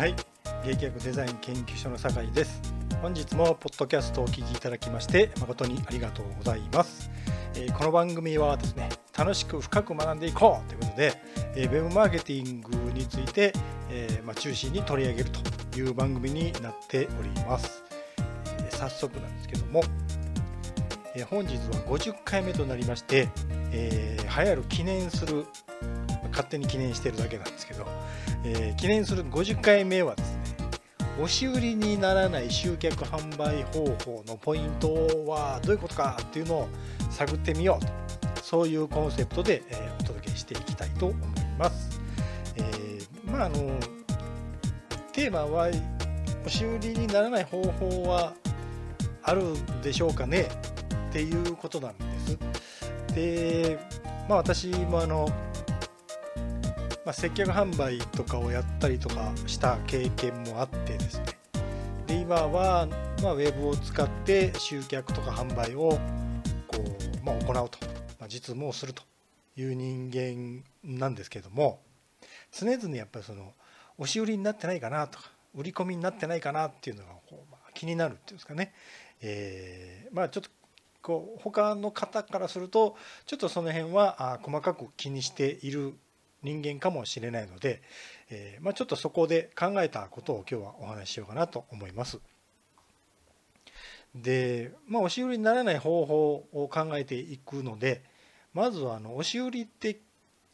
はい。劇薬デザイン研究所の酒井です。本日もポッドキャストをお聞きいただきまして誠にありがとうございます、えーこの番組はですね楽しく深く学んでいこうということで、えーウェブマーケティングについて、えーまあ、中心に取り上げるという番組になっております、えー早速なんですけども、えー本日は50回目となりまして、えー流行る記念する勝手に記念してるだけなんですけど、えー記念する50回目はですね押し売りにならない集客販売方法のポイントはどういうことかっていうのを探ってみようとそういうコンセプトで、えーお届けしていきたいと思います。えーまああのテーマは押し売りにならない方法はあるんでしょうかねっていうことなんです。でまあ私もあのまあ、接客販売とかをやったりとかした経験もあってですね。で今は、まあ、ウェブを使って集客とか販売をこう、まあ、行うと、まあ、実務をするという人間なんですけども常々やっぱりその押し売りになってないかなとか売り込みになってないかなっていうのがこう、まあ、気になるっていうんですかね、えーまあちょっとこう他の方からするとちょっとその辺は細かく気にしている人間かもしれないので、えーまあ、ちょっとそこで考えたことを今日はお話ししようかなと思います。で、まあ、押し売りにならない方法を考えていくのでまずはあの押し売りって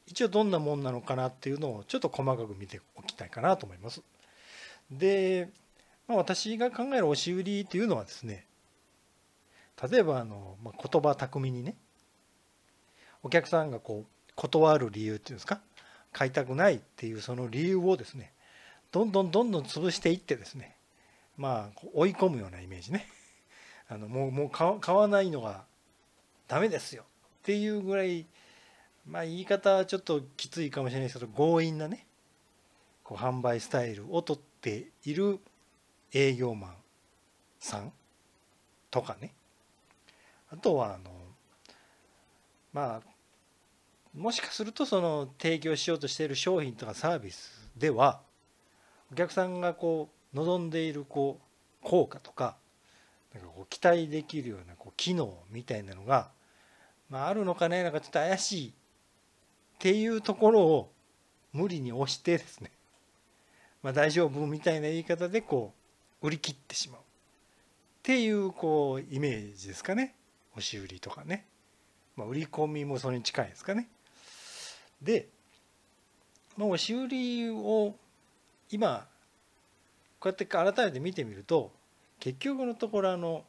一応どんなもんなのかなっていうのをちょっと細かく見ておきたいかなと思います。で、まあ、私が考える押し売りっていうのはですね例えばあの、まあ、言葉巧みにねお客さんがこう断る理由っていうんですか？買いたくないっていうその理由をですねどんどんどんどん潰していってですねまあ追い込むようなイメージね。あのもうもう買わないのがダメですよ。っていうぐらいまあ言い方はちょっときついかもしれないですけど強引なねこう販売スタイルをとっている営業マンさんとかね。あとはあのまあもしかするとその提供しようとしている商品とかサービスではお客さんがこう望んでいるこう効果とかなんかこう期待できるようなこう機能みたいなのが、まあ、あるのかねなんかちょっと怪しいっていうところを無理に押してですね、まあ、大丈夫みたいな言い方でこう売り切ってしまう。っていうこうイメージですかね。押し売りとかね、まあ、売り込みもそれに近いですかね。で、まあ、押し売りを今こうやって改めて見てみると結局のところあの、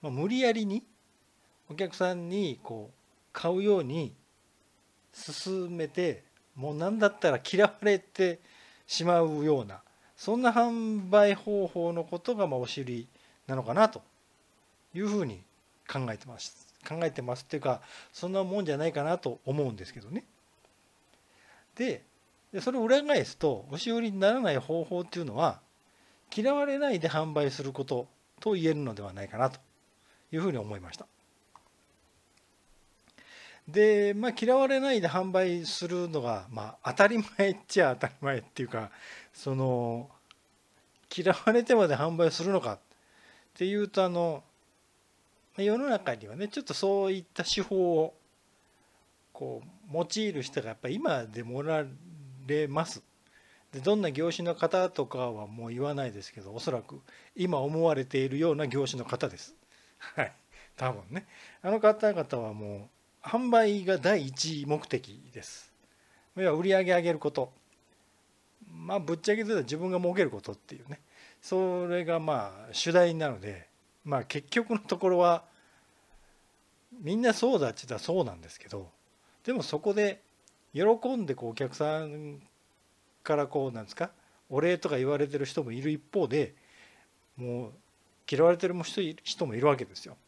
まあ、無理やりにお客さんにこう買うように進めてもう何だったら嫌われてしまうようなそんな販売方法のことがまあ押し売りなのかなというふうに考えてます考えてますっていうかそんなもんじゃないかなと思うんですけどね。ででそれを裏返すと押し売りにならない方法っていうのは嫌われないで販売することと言えるのではないかなというふうに思いました。で、まあ、嫌われないで販売するのが、まあ、当たり前っちゃ当たり前っていうかその嫌われてまで販売するのかっていうとあの世の中にはねちょっとそういった手法をこう用いる人がやっぱり今でもおられます。でどんな業種の方とかはもう言わないですけどおそらく今思われているような業種の方です。はい多分ねあの方々はもう販売が第一目的です。要は売り上げ上げることまあぶっちゃけ言うと自分が儲けることっていうねそれがまあ主題なのでまあ結局のところはみんなそうだって言ったらそうなんですけどでもそこで喜んでこうお客さんからこうなんですかお礼とか言われてる人もいる一方でもう嫌われてる人もいるわけですよ。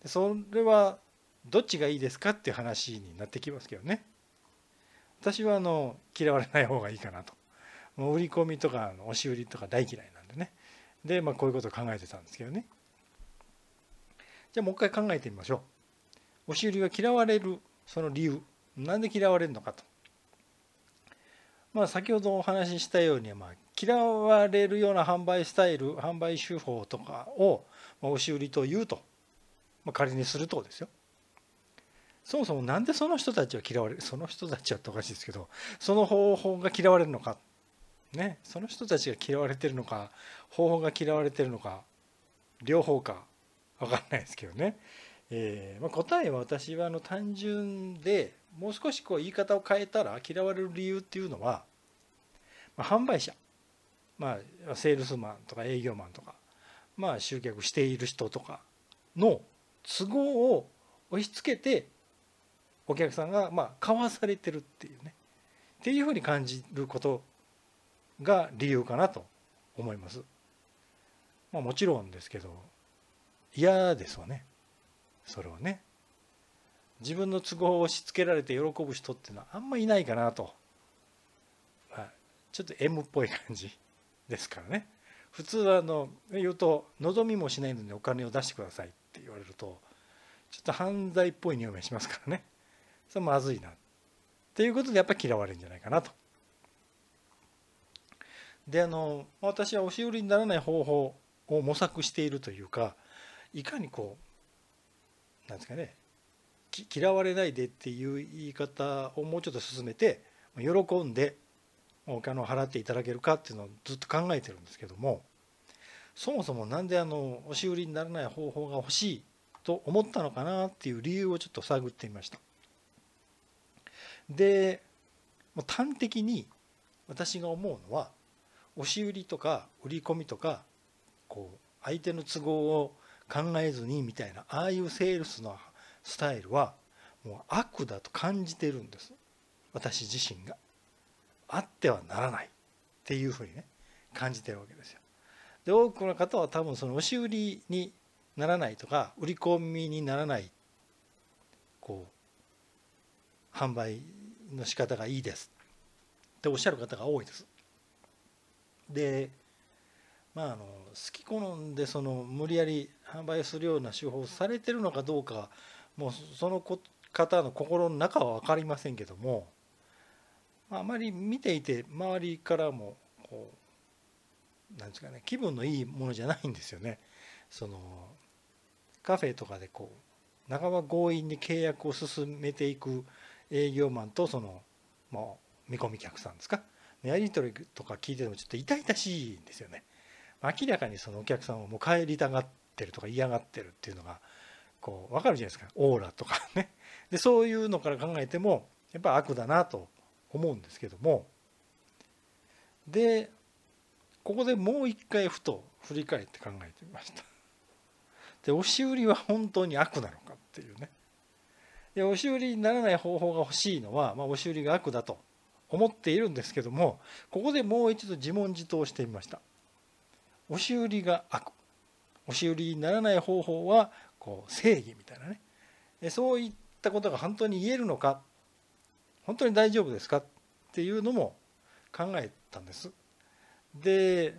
でそれはどっちがいいですかっていう話になってきますけどね。私はあの嫌われない方がいいかなと。もう売り込みとか押し売りとか大嫌いなんでね。でまあこういうことを考えてたんですけどね。じゃあもう一回考えてみましょう。押し売りが嫌われるその理由なんで嫌われるのかと。まあ、先ほどお話ししたように、まあ、嫌われるような販売スタイル販売手法とかを、まあ、押し売りというと、まあ、仮にするとですよ。そもそもなんでその人たちは嫌われるその人たちはっておかしいですけどその方法が嫌われるのか。ね。その人たちが嫌われてるのか方法が嫌われてるのか両方か分かんないですけどね、えーまあ、答えは私はあの単純でもう少しこう言い方を変えたら嫌われる理由っていうのは、まあ、販売者、まあ、セールスマンとか営業マンとか、まあ、集客している人とかの都合を押し付けてお客さんがまあ買わされてるっていうねっていうふうに感じることが理由かなと思います。まあ、もちろんですけど嫌ですわねそれはね。自分の都合を押し付けられて喜ぶ人っていうのはあんまいないかなと、まあ、ちょっと M っぽい感じですからね。普通はあの言うと望みもしないのにお金を出してくださいって言われるとちょっと犯罪っぽい匂いがしますからね。それまずいなっていうことでやっぱり嫌われるんじゃないかなと。であの私は押し売りにならない方法を模索しているというかいかにこうなんですかね嫌われないでっていう言い方をもうちょっと進めて喜んでお金を払っていただけるかっていうのをずっと考えてるんですけどもそもそも何であの押し売りにならない方法が欲しいと思ったのかなっていう理由をちょっと探ってみました。で端的に私が思うのは押し売りとか売り込みとかこう相手の都合を考えずにみたいなああいうセールスのスタイルはもう悪だと感じてるんです。私自身が。あってはならないっていうふうにね感じてるわけですよ。で多くの方は多分その押し売りにならないとか売り込みにならないこう販売の仕方がいいです。っておっしゃる方が多いです。でまああの好き好んでその無理やり販売するような手法をされてるのかどうかもうその方の心の中は分かりませんけどもあまり見ていて周りからもこうなんですかね気分のいいものじゃないんですよね。そのカフェとかでこう半ば強引に契約を進めていく営業マンとそのもう見込み客さんですかやり取りとか聞いててもちょっと痛々しいんですよね。明らかにそのお客さんをもう帰りたがってるとか嫌がってるっていうのがこう分かるじゃないですか。オーラとかね。でそういうのから考えてもやっぱ悪だなと思うんですけども。でここでもう一回ふと振り返って考えてみました。で押し売りは本当に悪なのかっていうね。で押し売りにならない方法が欲しいのは、まあ、押し売りが悪だと思っているんですけどもここでもう一度自問自答してみました。押し売りが悪。押し売りにならない方法はこう正義みたいなね。そういったことが本当に言えるのか。本当に大丈夫ですかっていうのも考えたんです。で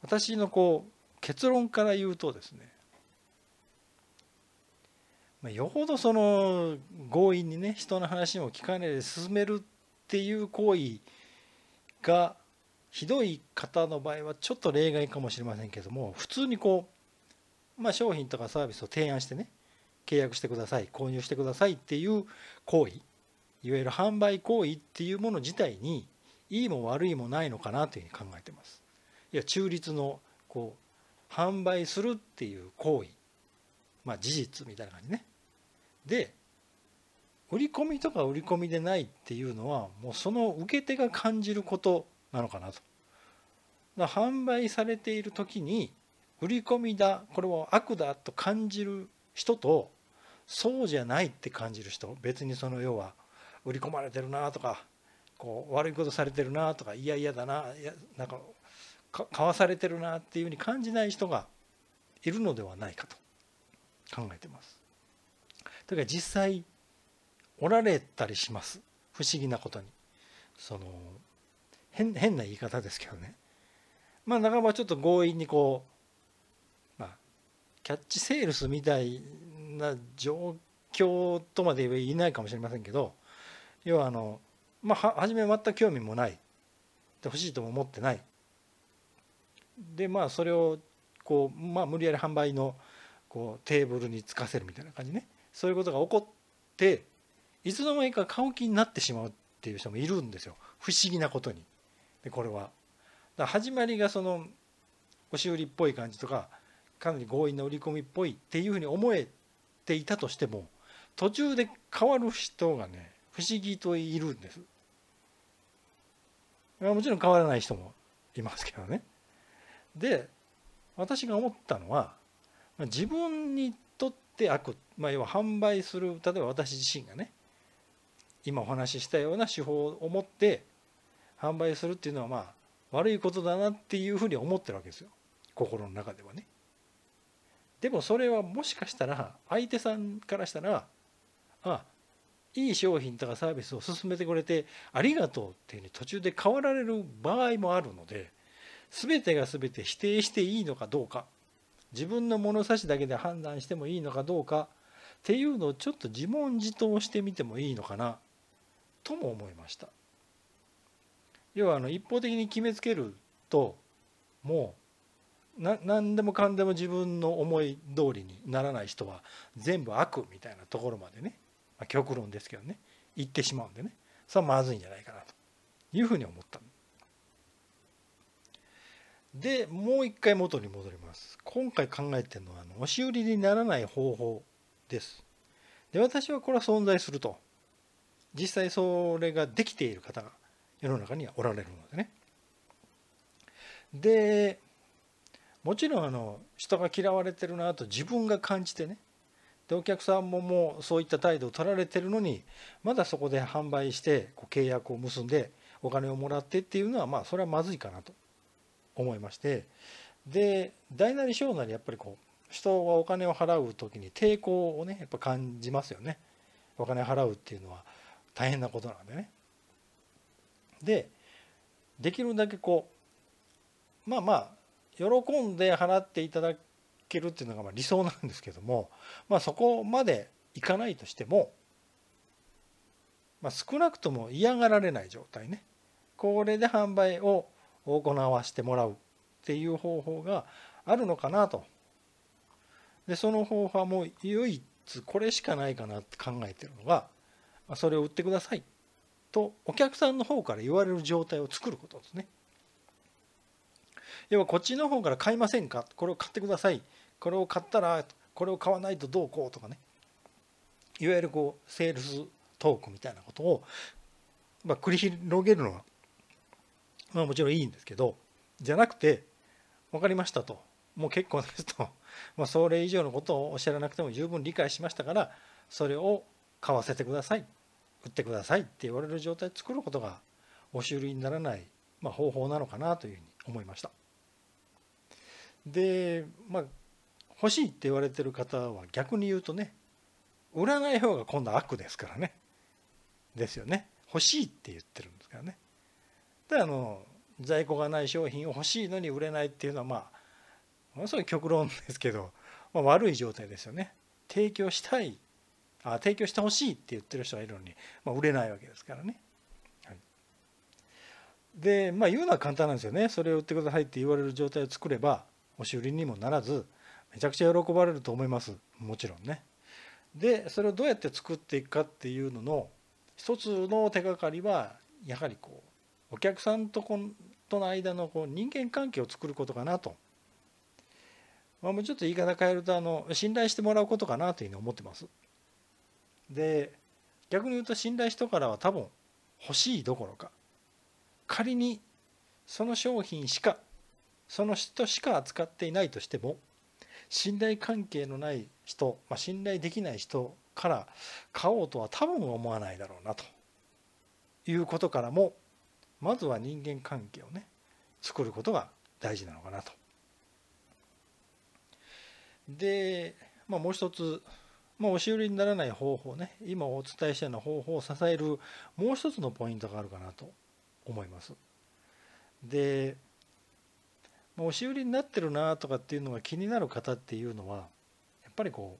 私のこう結論から言うとですね。よほどその強引にね人の話も聞かないで進めるっていう行為がひどい方の場合はちょっと例外かもしれませんけども普通にこうまあ、商品とかサービスを提案してね契約してください購入してくださいっていう行為いわゆる販売行為っていうもの自体にいいも悪いもないのかなというふうに考えてます。いや中立のこう販売するっていう行為まあ事実みたいな感じね。で売り込みとか売り込みでないっていうのはもうその受け手が感じることなのかなと。販売されている時に売り込みだこれを悪だと感じる人とそうじゃないって感じる人別にその要は売り込まれてるなとかこう悪いことされてるなとかいや嫌だないやなんか買わされてるなっていうふうに感じない人がいるのではないかと考えてます。というか実際おられたりします。不思議なことに。その変変な言い方ですけどね。まあ半ばちょっと強引にこうキャッチセールスみたいな状況とまで言えばいないかもしれませんけど要はあのまあ初め全く興味もないで欲しいとも思ってない。でまあそれをこう、まあ、無理やり販売のこうテーブルにつかせるみたいな感じね。そういうことが起こっていつの間にか買う気になってしまうっていう人もいるんですよ。不思議なことに。でこれは。始まりがその押し売りっぽい感じとかかなり強引な売り込みっぽいっていうふうに思えていたとしても途中で変わる人がね不思議といるんです。もちろん変わらない人もいますけどね。で私が思ったのは自分にとって悪、まあ、要は販売する例えば私自身がね今お話ししたような手法を持って販売するっていうのはまあ悪いことだなっていうふうに思ってるわけですよ。心の中ではね。でもそれはもしかしたら相手さんからしたらあいい商品とかサービスを進めてくれてありがとうっていうふうに途中で変わられる場合もあるので全てが全て否定していいのかどうか自分の物差しだけで判断してもいいのかどうかっていうのをちょっと自問自答してみてもいいのかなとも思いました。要はあの一方的に決めつけるともう何でもかんでも自分の思い通りにならない人は全部悪みたいなところまでね、まあ、極論ですけどね言ってしまうんでねそれはまずいんじゃないかなというふうに思ったでもう一回元に戻ります。今回考えてるのはあの押し売りにならない方法です。で私はこれは存在すると。実際それができている方が世の中にはおられるのでね。でもちろんあの人が嫌われてるなと自分が感じてね。でお客さんももうそういった態度を取られてるのにまだそこで販売してこう契約を結んでお金をもらってっていうのはまあそれはまずいかなと思いまして。で大なり小なりやっぱりこう人はお金を払う時に抵抗をねやっぱ感じますよね。お金払うっていうのは大変なことなんでね。でできるだけこうまあまあ喜んで払っていただけるっていうのがま理想なんですけどもまあそこまでいかないとしてもまあ、少なくとも嫌がられない状態ね。これで販売を行わせてもらうっていう方法があるのかなと。でその方法はもう唯一これしかないかなって考えてるのがそれを売ってくださいとお客さんの方から言われる状態を作ることですね。要はこっちの方から買いませんか？これを買ってください。これを買ったらこれを買わないとどうこうとかね。いわゆるこうセールストークみたいなことを、まあ、繰り広げるのはまあもちろんいいんですけどじゃなくて分かりましたと。もう結構ですと、まあ、それ以上のことをおっしゃらなくても十分理解しましたからそれを買わせてください。売ってくださいって言われる状態を作ることが押し売りにならない、まあ、方法なのかなというふうに思いました。でまあ欲しいって言われてる方は逆に言うとね売らない方が今度は悪ですからね。ですよね。欲しいって言ってるんですからね。であの在庫がない商品を欲しいのに売れないっていうのはまあものすごい極論ですけど、まあ、悪い状態ですよね。提供したいあ提供してほしいって言ってる人がいるのに、まあ、売れないわけですからね、はい、でまあ言うのは簡単なんですよね。それを売ってくださいって言われる状態を作れば押し売りにもならずめちゃくちゃ喜ばれると思います。もちろんね。でそれをどうやって作っていくかっていうのの一つの手がかりはやはりこうお客さんとことの間のこう人間関係を作ることかなと、まあ、もうちょっと言い方変えるとあの信頼してもらうことかなというふうに思ってます。で逆に言うと信頼人からは多分欲しいどころか仮にその商品しかその人しか扱っていないとしても信頼関係のない人、まあ、信頼できない人から買おうとは多分思わないだろうなということからもまずは人間関係をね作ることが大事なのかなと。で、まあ、もう一つ、まあ、押し売りにならない方法ね今お伝えしたような方法を支えるもう一つのポイントがあるかなと思います。で押し売りになってるなとかっていうのが気になる方っていうのはやっぱりこ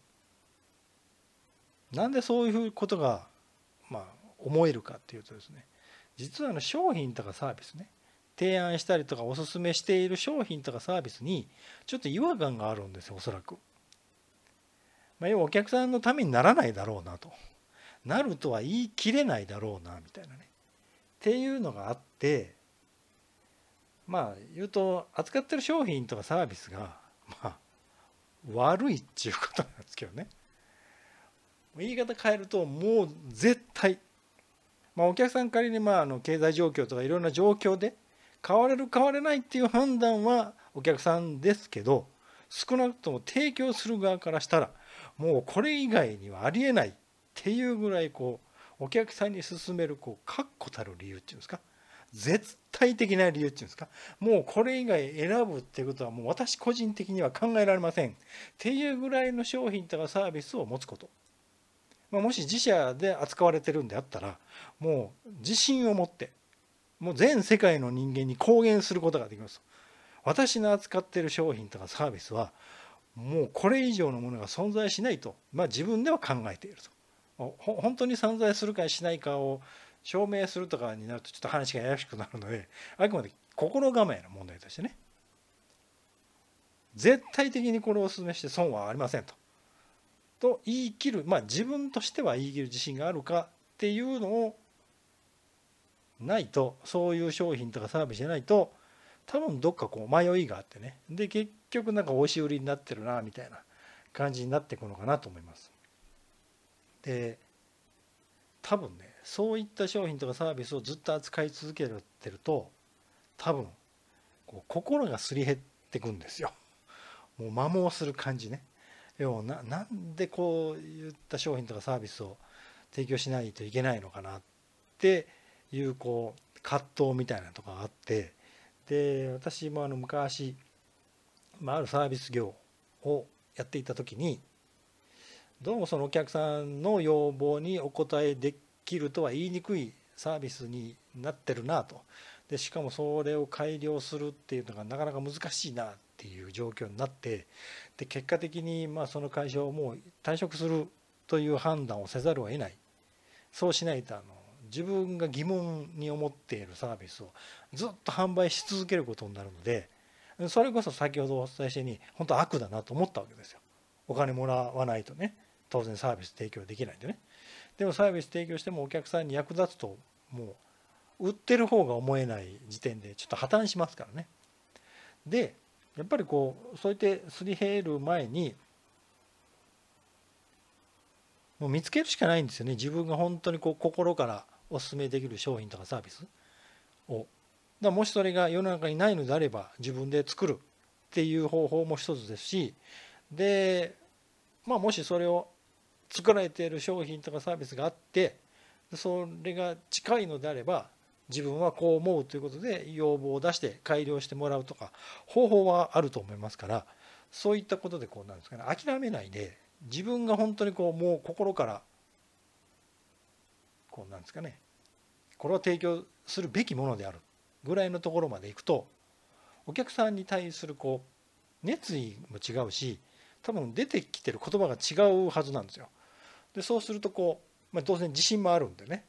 うなんでそういうことがまあ思えるかっていうとですね実はあの商品とかサービスね提案したりとかおすすめしている商品とかサービスにちょっと違和感があるんですよおそらく。まあ、要はお客さんのためにならないだろうなとなるとは言い切れないだろうなみたいなねっていうのがあってまあ言うと扱ってる商品とかサービスがまあ悪いっていうことなんですけどね。言い方変えるともう絶対まあ、お客さん仮にまああの経済状況とかいろんな状況で変われる変われないっていう判断はお客さんですけど少なくとも提供する側からしたらもうこれ以外にはありえないっていうぐらいこうお客さんに勧めるこう確固たる理由っていうんですか絶対的な理由っていうんですか？もうこれ以外選ぶっていうことはもう私個人的には考えられません。っていうぐらいの商品とかサービスを持つこと。まあ、もし自社で扱われてるんであったらもう自信を持ってもう全世界の人間に公言することができます。私の扱ってる商品とかサービスはもうこれ以上のものが存在しないと、まあ、自分では考えていると。本当に存在するかしないかを証明するとかになるとちょっと話がややしくなるのであくまで心構えの問題としてね。絶対的にこれをお勧めして損はありませんと。と言い切るまあ自分としては言い切る自信があるかっていうのをないとそういう商品とかサービスじゃないと多分どっかこう迷いがあってね。で結局なんか押し売りになってるなみたいな感じになっていくのかなと思います。で多分ねそういった商品とかサービスをずっと扱い続けてると多分こう心がすり減ってくんですよ。もう摩耗する感じね。要ななんでこういった商品とかサービスを提供しないといけないのかなっていうこう葛藤みたいなとかがあってで私もあの昔、まあ、あるサービス業をやっていた時にどうもそのお客さんの要望にお応えでき切るとは言いにくいサービスになってるなと。でしかもそれを改良するっていうのがなかなか難しいなっていう状況になってで結果的にまあその会社をもう退職するという判断をせざるを得ない。そうしないとあの自分が疑問に思っているサービスをずっと販売し続けることになるのでそれこそ先ほどお伝えしたように本当悪だなと思ったわけですよ。お金もらわないとね当然サービス提供できないんでね。でもサービス提供してもお客さんに役立つともう売ってる方が思えない時点でちょっと破綻しますからね。でやっぱりこうそうやってすり減る前にもう見つけるしかないんですよね。自分が本当にこう心からお勧めできる商品とかサービスを。だもしそれが世の中にないのであれば自分で作るっていう方法も一つですしでまあもしそれを作られている商品とかサービスがあってそれが近いのであれば自分はこう思うということで要望を出して改良してもらうとか方法はあると思いますからそういったことでこうなんですかね諦めないで自分が本当にこうもう心からこうなんですかねこれを提供するべきものであるぐらいのところまでいくとお客さんに対するこう熱意も違うし多分出てきてる言葉が違うはずなんですよ。でそうするとこう、まあ、当然自信もあるんでね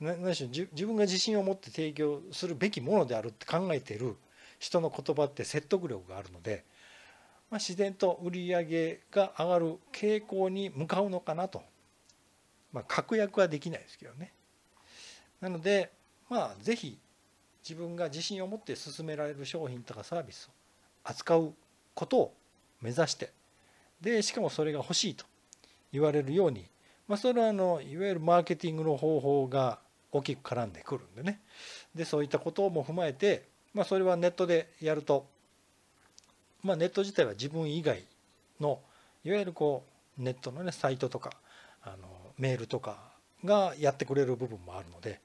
何しろ自分が自信を持って提供するべきものであるって考えてる人の言葉って説得力があるので、まあ、自然と売り上げが上がる傾向に向かうのかなと、まあ、確約はできないですけどね。なのでまあ是非自分が自信を持って進められる商品とかサービスを扱うことを目指してでしかもそれが欲しいと言われるように、まあ、それはあのいわゆるマーケティングの方法が大きく絡んでくるんでねでそういったことも踏まえて、まあ、それはネットでやると、まあ、ネット自体は自分以外のいわゆるこうネットのねサイトとかあのメールとかがやってくれる部分もあるので、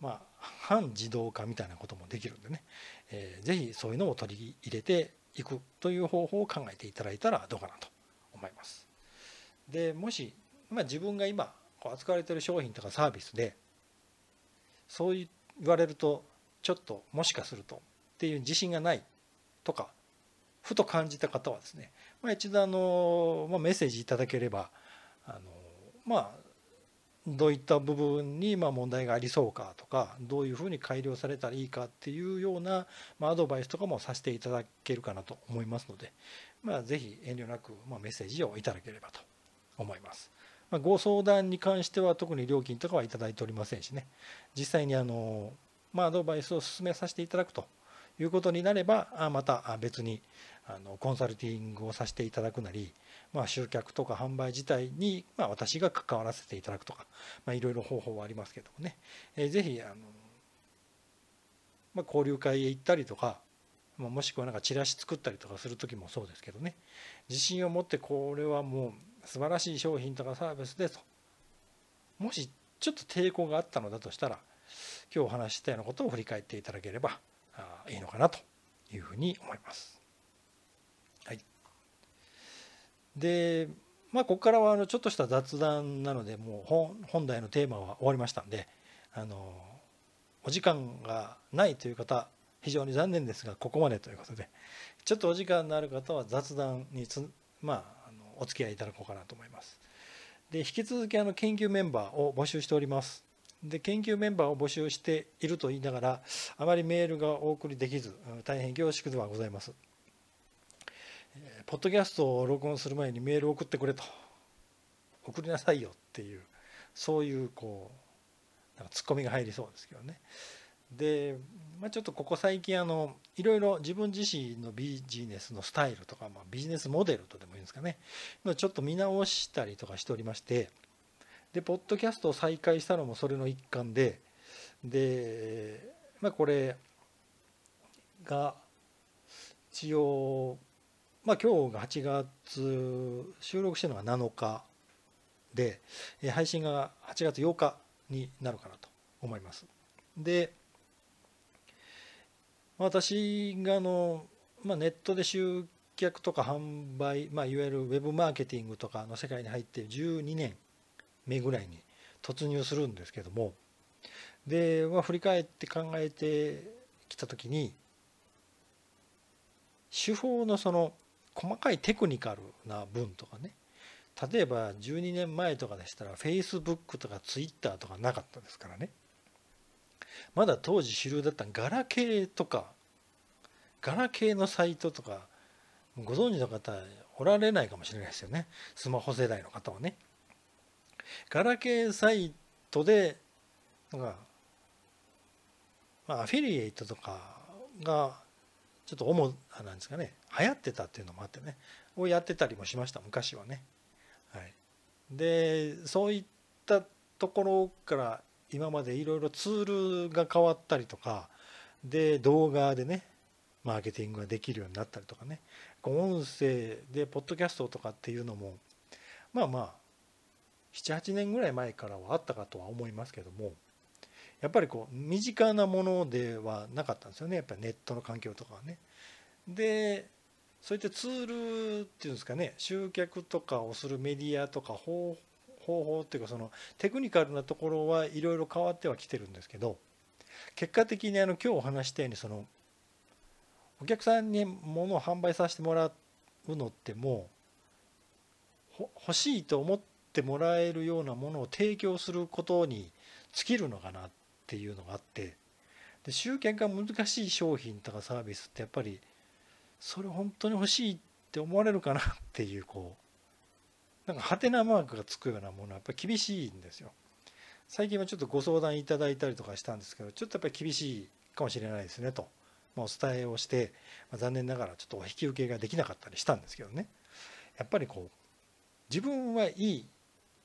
まあ、反自動化みたいなこともできるんでね、えー、ぜひそういうのを取り入れていくという方法を考えていただいたらどうかなと思います。でもし、まあ、自分が今扱われてる商品とかサービスでそう言われるとちょっともしかするとっていう自信がないとかふと感じた方はですね、まあ、一度あの、まあ、メッセージいただければあのまあどういった部分にま問題がありそうかとかどういうふうに改良されたらいいかっていうようなまアドバイスとかもさせていただけるかなと思いますので、まあ、ぜひ遠慮なくまメッセージをいただければと思います。まあ、ご相談に関しては特に料金とかはいいておりませんしね。実際にあの、まあ、アドバイスを進めさせていただくと。いうことになればまた別にあのコンサルティングをさせていただくなり、まあ、集客とか販売自体に、まあ、私が関わらせていただくとか、ま、いろいろ方法はありますけどもね、えー、ぜひあの、まあ、交流会へ行ったりとか、ま、もしくはなんかチラシ作ったりとかする時もそうですけどね。自信を持ってこれはもう素晴らしい商品とかサービスでともしちょっと抵抗があったのだとしたら今日お話ししたようなことを振り返っていただければいいのかなというふうに思います。はい、でまあここからはあのちょっとした雑談なのでもう本題のテーマは終わりましたんであのお時間がないという方非常に残念ですがここまでということでちょっとお時間のある方は雑談につまあお付き合いいただこうかなと思います。で引き続きあの研究メンバーを募集しております。で研究メンバーを募集していると言いながらあまりメールがお送りできず大変恐縮ではございます。ポッドキャストを録音する前にメールを送ってくれと送りなさいよっていうそういうこうなんかツッコミが入りそうですけどね。で、まあ、ちょっとここ最近あのいろいろ自分自身のビジネスのスタイルとか、まあ、ビジネスモデルとでもいいんですかね。ちょっと見直したりとかしておりましてでポッドキャストを再開したのもそれの一環でで、まあ、これが一応まあ今日が8月収録してるのが7日で配信が8月8日になるかなと思います。で私があの、まあ、ネットで集客とか販売、まあ、いわゆるウェブマーケティングとかの世界に入って12年目ぐらいに突入するんですけどもで、まあ、振り返って考えてきた時に手法のその細かいテクニカルな分とかね例えば12年前とかでしたら Facebook とか Twitter とかなかったですからね。まだ当時主流だったガラケーとかガラケーのサイトとかご存知の方おられないかもしれないですよね。スマホ世代の方はね。ガラケーサイトでなんかまあアフィリエイトとかがちょっと主なんですかね流行ってたっていうのもあってねをやってたりもしました昔はね。はい。でそういったところから今までいろいろツールが変わったりとかで動画でねマーケティングができるようになったりとかね音声でポッドキャストとかっていうのもまあまあ78年ぐらい前からはあったかとは思いますけどもやっぱりこう身近なものではなかったんですよねやっぱりネットの環境とかはね。でそういったツールっていうんですかね集客とかをするメディアとか方方法っていうかそのテクニカルなところはいろいろ変わってはきてるんですけど結果的にあの今日お話したようにそのお客さんに物を販売させてもらうのってもう欲しいと思ってもらえるようなものを提供することに尽きるのかなっていうのがあってで集客が難しい商品とかサービスってやっぱりそれ本当に欲しいって思われるかなっていうこうなんかハテナマークがつくようなものはやっぱり厳しいんですよ。最近はちょっとご相談いただいたりとかしたんですけどちょっとやっぱり厳しいかもしれないですねと、まあ、お伝えをして、まあ、残念ながらちょっとお引き受けができなかったりしたんですけどねやっぱりこう自分はいい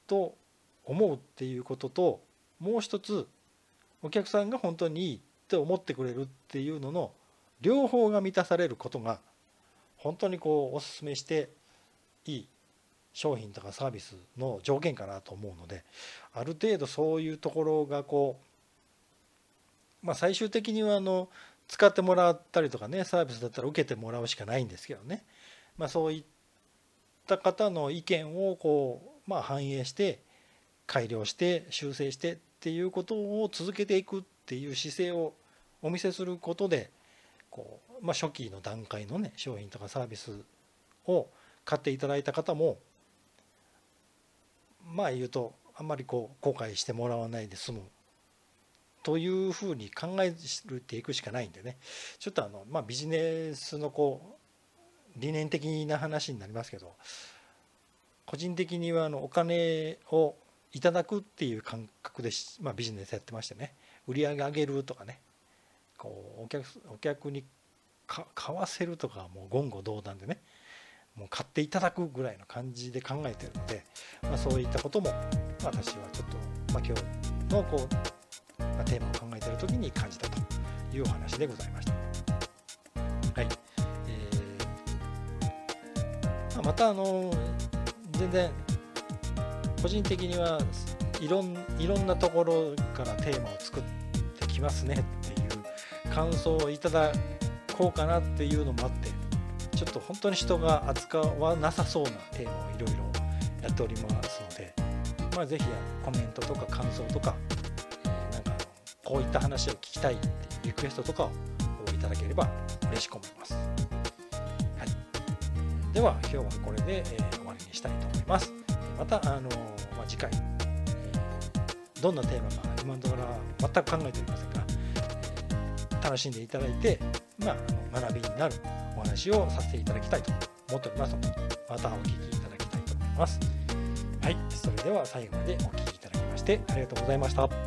と思うっていうことともう一つお客さんが本当にいいって思ってくれるっていうのの両方が満たされることが本当にこうお勧めしていい商品とかサービスの条件かなと思うのである程度そういうところがこうまあ最終的にはあの使ってもらったりとかねサービスだったら受けてもらうしかないんですけどね。まあそういった方の意見をこうまあ反映して改良して修正してっていうことを続けていくっていう姿勢をお見せすることでこう、まあ、初期の段階のね商品とかサービスを買っていただいた方もまあ言うとあんまりこう後悔してもらわないで済むというふうに考えていくしかないんでね。ちょっとあの、まあ、ビジネスのこう理念的な話になりますけど個人的にはあのお金をいただくっていう感覚で、まあ、ビジネスやってましてね。売り上げ上げるとかね。こうお客お客に買わせるとかはもう言語道断でね。もう買っていただくぐらいの感じで考えてるので、まあ、そういったことも私はちょっと、まあ、今日のこうまあ、テーマを考えてる時に感じたというお話でございました。はいえーまあ、またあの全然個人的にはいろんいろんなところからテーマを作ってきますねっていう感想をいただこうかなっていうのもあってちょっと本当に人が扱わなさそうなテーマをいろいろやっておりますので、まあ、ぜひコメントとか感想とかえなんかこういった話を聞きたいっていうリクエストとかをいただければ嬉しく思います。はい、では今日はこれで、え終わりにしたいと思います。また、あのまあ、次回、えどんなテーマか今のところは全く考えておりませんが、え楽しんでいただいて、まあ、学びになるお話をさせていただきたいと思っておりますので、またお聞きいただきたいと思います。はい、それでは最後までお聴きいただきましてありがとうございました。